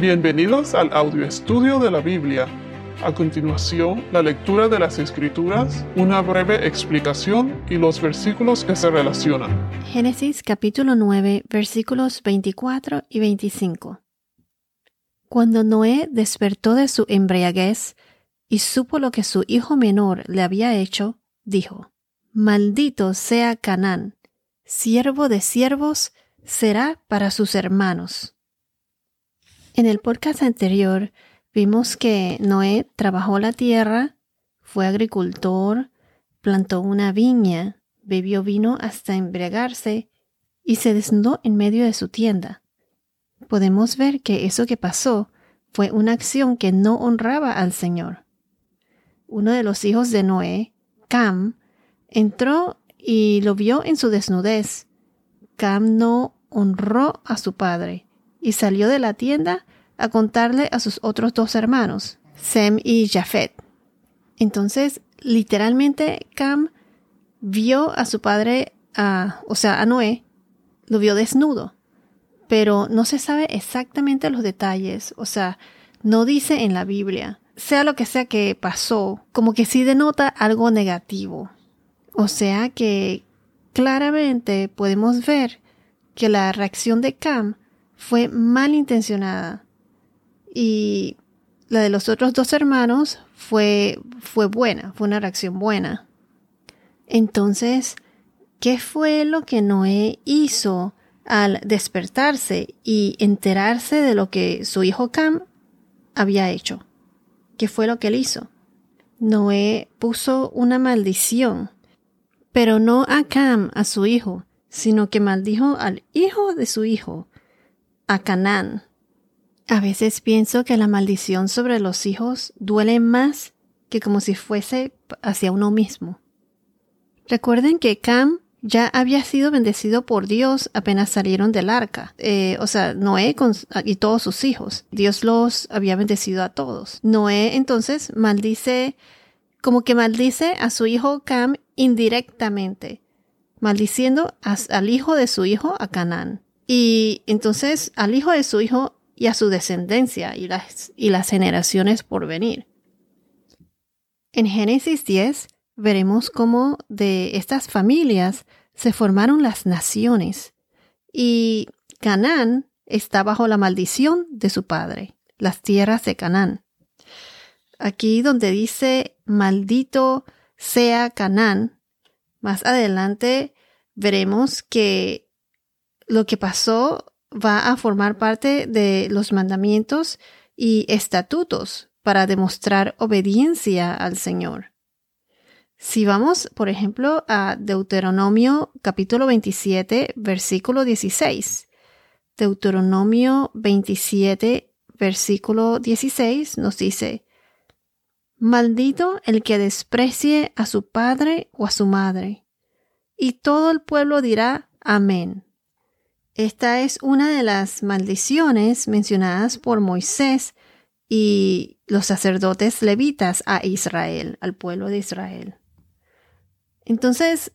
Bienvenidos al audio estudio de la Biblia. A continuación, la lectura de las Escrituras, una breve explicación y los versículos que se relacionan. Génesis capítulo 9 versículos 24 y 25. Cuando Noé despertó de su embriaguez y supo lo que su hijo menor le había hecho, dijo, Maldito sea Canán, siervo de siervos será para sus hermanos. En el podcast anterior vimos que Noé trabajó la tierra, fue agricultor, plantó una viña, bebió vino hasta embriagarse y se desnudó en medio de su tienda. Podemos ver que eso que pasó fue una acción que no honraba al Señor. Uno de los hijos de Noé, Cam, entró y lo vio en su desnudez. Cam no honró a su padre y salió de la tienda a contarle a sus otros dos hermanos, Sem y Jafet. Entonces, literalmente, Cam vio a su padre, o sea, a Noé, lo vio desnudo, pero no se sabe exactamente los detalles, o sea, no dice en la Biblia. Sea lo que sea que pasó, como que sí denota algo negativo. O sea que claramente podemos ver que la reacción de Cam fue malintencionada y la de los otros dos hermanos fue, fue buena, fue una reacción buena. Entonces, ¿qué fue lo que Noé hizo al despertarse y enterarse de lo que su hijo Cam había hecho? ¿Qué fue lo que él hizo? Noé puso una maldición, pero no a Cam, a su hijo, sino que maldijo al hijo de su hijo, a Canaán. A veces pienso que la maldición sobre los hijos duele más que como si fuese hacia uno mismo. Recuerden que Cam ya había sido bendecido por Dios apenas salieron del arca. Eh, o sea, Noé y todos sus hijos. Dios los había bendecido a todos. Noé entonces maldice, como que maldice a su hijo Cam indirectamente, maldiciendo al hijo de su hijo, a Canaán. Y entonces al hijo de su hijo y a su descendencia y las, y las generaciones por venir. En Génesis 10 veremos cómo de estas familias se formaron las naciones y Canaán está bajo la maldición de su padre, las tierras de Canaán. Aquí donde dice maldito sea Canaán, más adelante veremos que lo que pasó va a formar parte de los mandamientos y estatutos para demostrar obediencia al Señor. Si vamos, por ejemplo, a Deuteronomio capítulo 27, versículo 16. Deuteronomio 27, versículo 16 nos dice, Maldito el que desprecie a su padre o a su madre. Y todo el pueblo dirá, Amén. Esta es una de las maldiciones mencionadas por Moisés y los sacerdotes levitas a Israel, al pueblo de Israel. Entonces,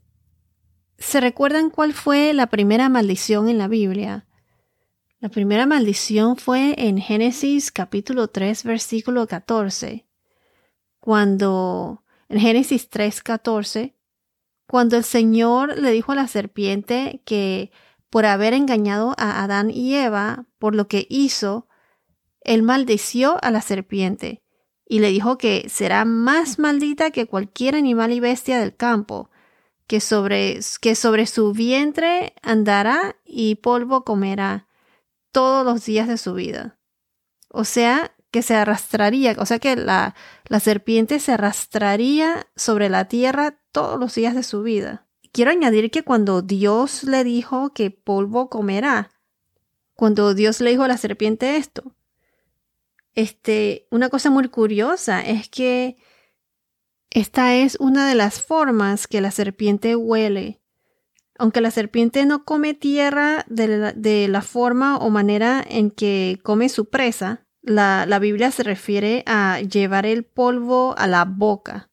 ¿se recuerdan cuál fue la primera maldición en la Biblia? La primera maldición fue en Génesis capítulo 3 versículo 14, cuando en Génesis 3 14, cuando el Señor le dijo a la serpiente que por haber engañado a Adán y Eva por lo que hizo, él maldició a la serpiente y le dijo que será más maldita que cualquier animal y bestia del campo, que sobre, que sobre su vientre andará y polvo comerá todos los días de su vida. O sea, que se arrastraría, o sea que la, la serpiente se arrastraría sobre la tierra todos los días de su vida. Quiero añadir que cuando Dios le dijo que polvo comerá, cuando Dios le dijo a la serpiente esto, este, una cosa muy curiosa es que esta es una de las formas que la serpiente huele. Aunque la serpiente no come tierra de la, forma o manera en que come su presa, la, la Biblia se refiere a llevar el polvo a la boca.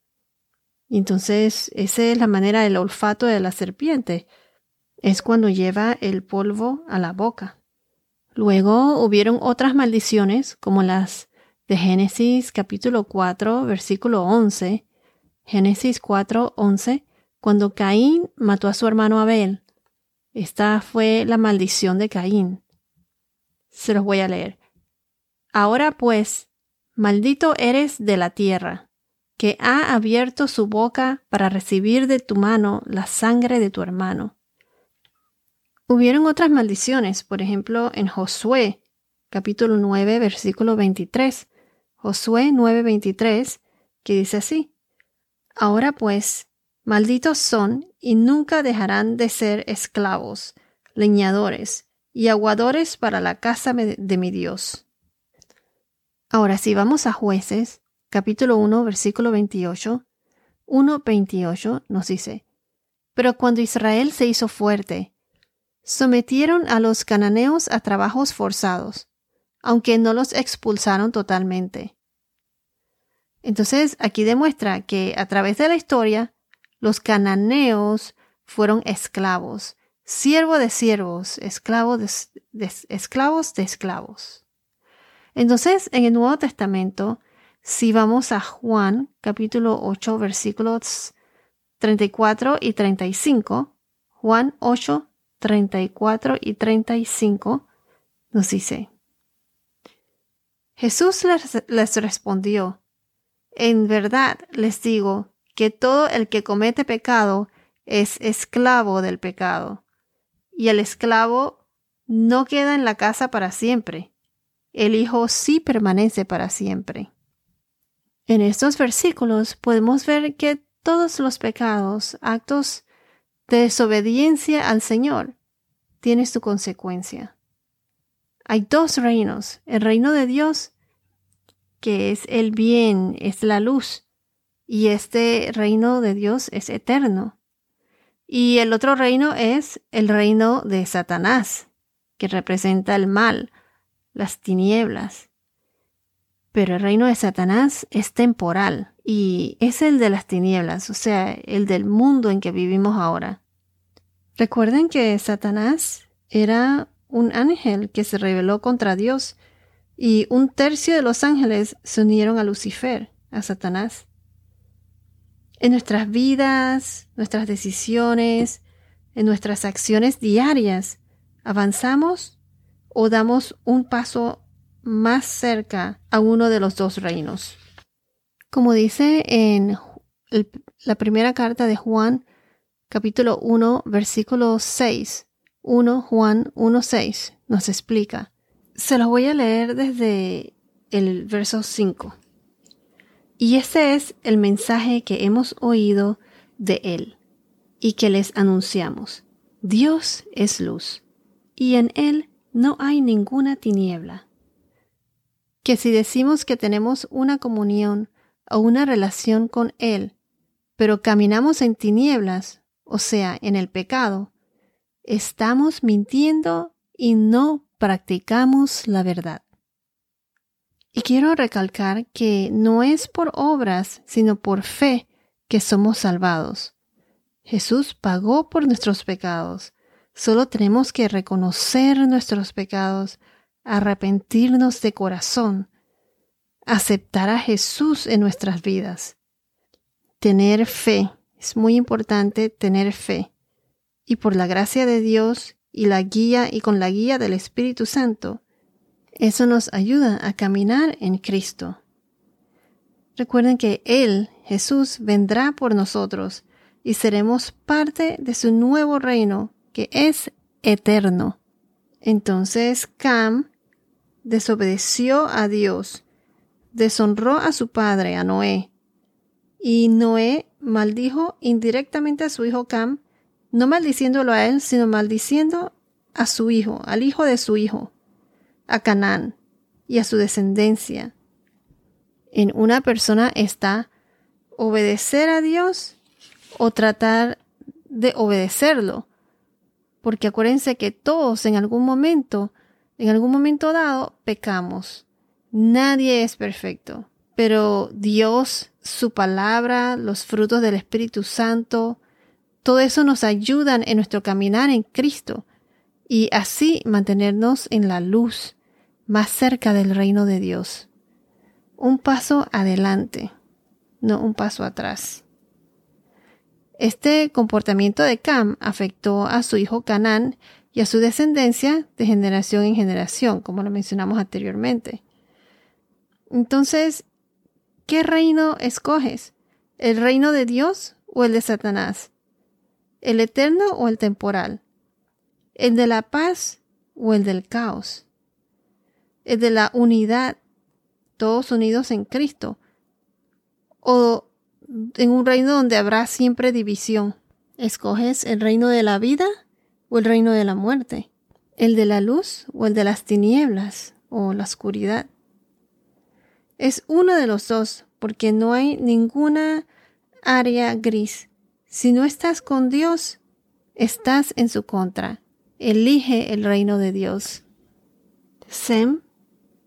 Entonces esa es la manera del olfato de la serpiente. Es cuando lleva el polvo a la boca. Luego hubieron otras maldiciones, como las de Génesis capítulo 4, versículo 11. Génesis 4, 11, cuando Caín mató a su hermano Abel. Esta fue la maldición de Caín. Se los voy a leer. Ahora pues, maldito eres de la tierra, que ha abierto su boca para recibir de tu mano la sangre de tu hermano. Hubieron otras maldiciones, por ejemplo, en Josué, capítulo 9, versículo 23. Josué 9, 23, que dice así. Ahora pues, malditos son y nunca dejarán de ser esclavos, leñadores y aguadores para la casa de mi Dios. Ahora, si vamos a jueces, capítulo 1, versículo 28, 1.28 nos dice, Pero cuando Israel se hizo fuerte, sometieron a los cananeos a trabajos forzados, aunque no los expulsaron totalmente. Entonces, aquí demuestra que a través de la historia, los cananeos fueron esclavos, siervo de siervos, esclavo de, esclavos de esclavos. Entonces, en el Nuevo Testamento, si vamos a Juan capítulo 8 versículos 34 y 35, Juan 8, 34 y 35 nos dice, Jesús les, les respondió, en verdad les digo que todo el que comete pecado es esclavo del pecado, y el esclavo no queda en la casa para siempre, el Hijo sí permanece para siempre. En estos versículos podemos ver que todos los pecados, actos de desobediencia al Señor, tienen su consecuencia. Hay dos reinos, el reino de Dios que es el bien, es la luz, y este reino de Dios es eterno. Y el otro reino es el reino de Satanás, que representa el mal, las tinieblas. Pero el reino de Satanás es temporal y es el de las tinieblas, o sea, el del mundo en que vivimos ahora. Recuerden que Satanás era un ángel que se rebeló contra Dios y un tercio de los ángeles se unieron a Lucifer, a Satanás. En nuestras vidas, nuestras decisiones, en nuestras acciones diarias, ¿avanzamos o damos un paso más cerca a uno de los dos reinos? Como dice en la primera carta de Juan, capítulo 1, versículo 6, 1 Juan 1.6, nos explica, se los voy a leer desde el verso 5. Y ese es el mensaje que hemos oído de Él y que les anunciamos. Dios es luz y en Él no hay ninguna tiniebla. Que si decimos que tenemos una comunión o una relación con Él, pero caminamos en tinieblas, o sea, en el pecado, estamos mintiendo y no practicamos la verdad. Y quiero recalcar que no es por obras, sino por fe que somos salvados. Jesús pagó por nuestros pecados. Solo tenemos que reconocer nuestros pecados, arrepentirnos de corazón, aceptar a Jesús en nuestras vidas. Tener fe. Es muy importante tener fe. Y por la gracia de Dios y la guía y con la guía del Espíritu Santo, eso nos ayuda a caminar en Cristo. Recuerden que Él, Jesús, vendrá por nosotros y seremos parte de su nuevo reino que es eterno. Entonces Cam desobedeció a Dios, deshonró a su padre, a Noé, y Noé maldijo indirectamente a su hijo Cam no maldiciéndolo a él, sino maldiciendo a su hijo, al hijo de su hijo, a Canaán y a su descendencia. En una persona está obedecer a Dios o tratar de obedecerlo. Porque acuérdense que todos en algún momento, en algún momento dado, pecamos. Nadie es perfecto. Pero Dios, su palabra, los frutos del Espíritu Santo, todo eso nos ayudan en nuestro caminar en Cristo y así mantenernos en la luz, más cerca del reino de Dios. Un paso adelante, no un paso atrás. Este comportamiento de Cam afectó a su hijo Canaán y a su descendencia de generación en generación, como lo mencionamos anteriormente. Entonces, ¿qué reino escoges? ¿El reino de Dios o el de Satanás? ¿El eterno o el temporal? ¿El de la paz o el del caos? ¿El de la unidad, todos unidos en Cristo? ¿O en un reino donde habrá siempre división? ¿Escoges el reino de la vida el reino de la muerte? ¿El de la luz o el de las tinieblas o la oscuridad? Es uno de los dos, porque no hay ninguna área gris. Si no estás con Dios, estás en su contra. Elige el reino de Dios. Sem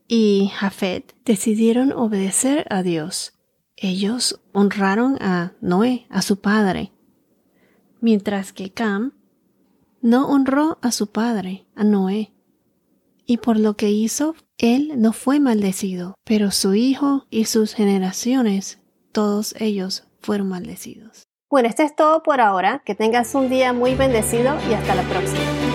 y Jafet decidieron obedecer a Dios. Ellos honraron a Noé, a su padre, mientras que Cam no honró a su padre, a Noé. Y por lo que hizo, él no fue maldecido, pero su hijo y sus generaciones, todos ellos fueron maldecidos. Bueno, esto es todo por ahora. Que tengas un día muy bendecido y hasta la próxima.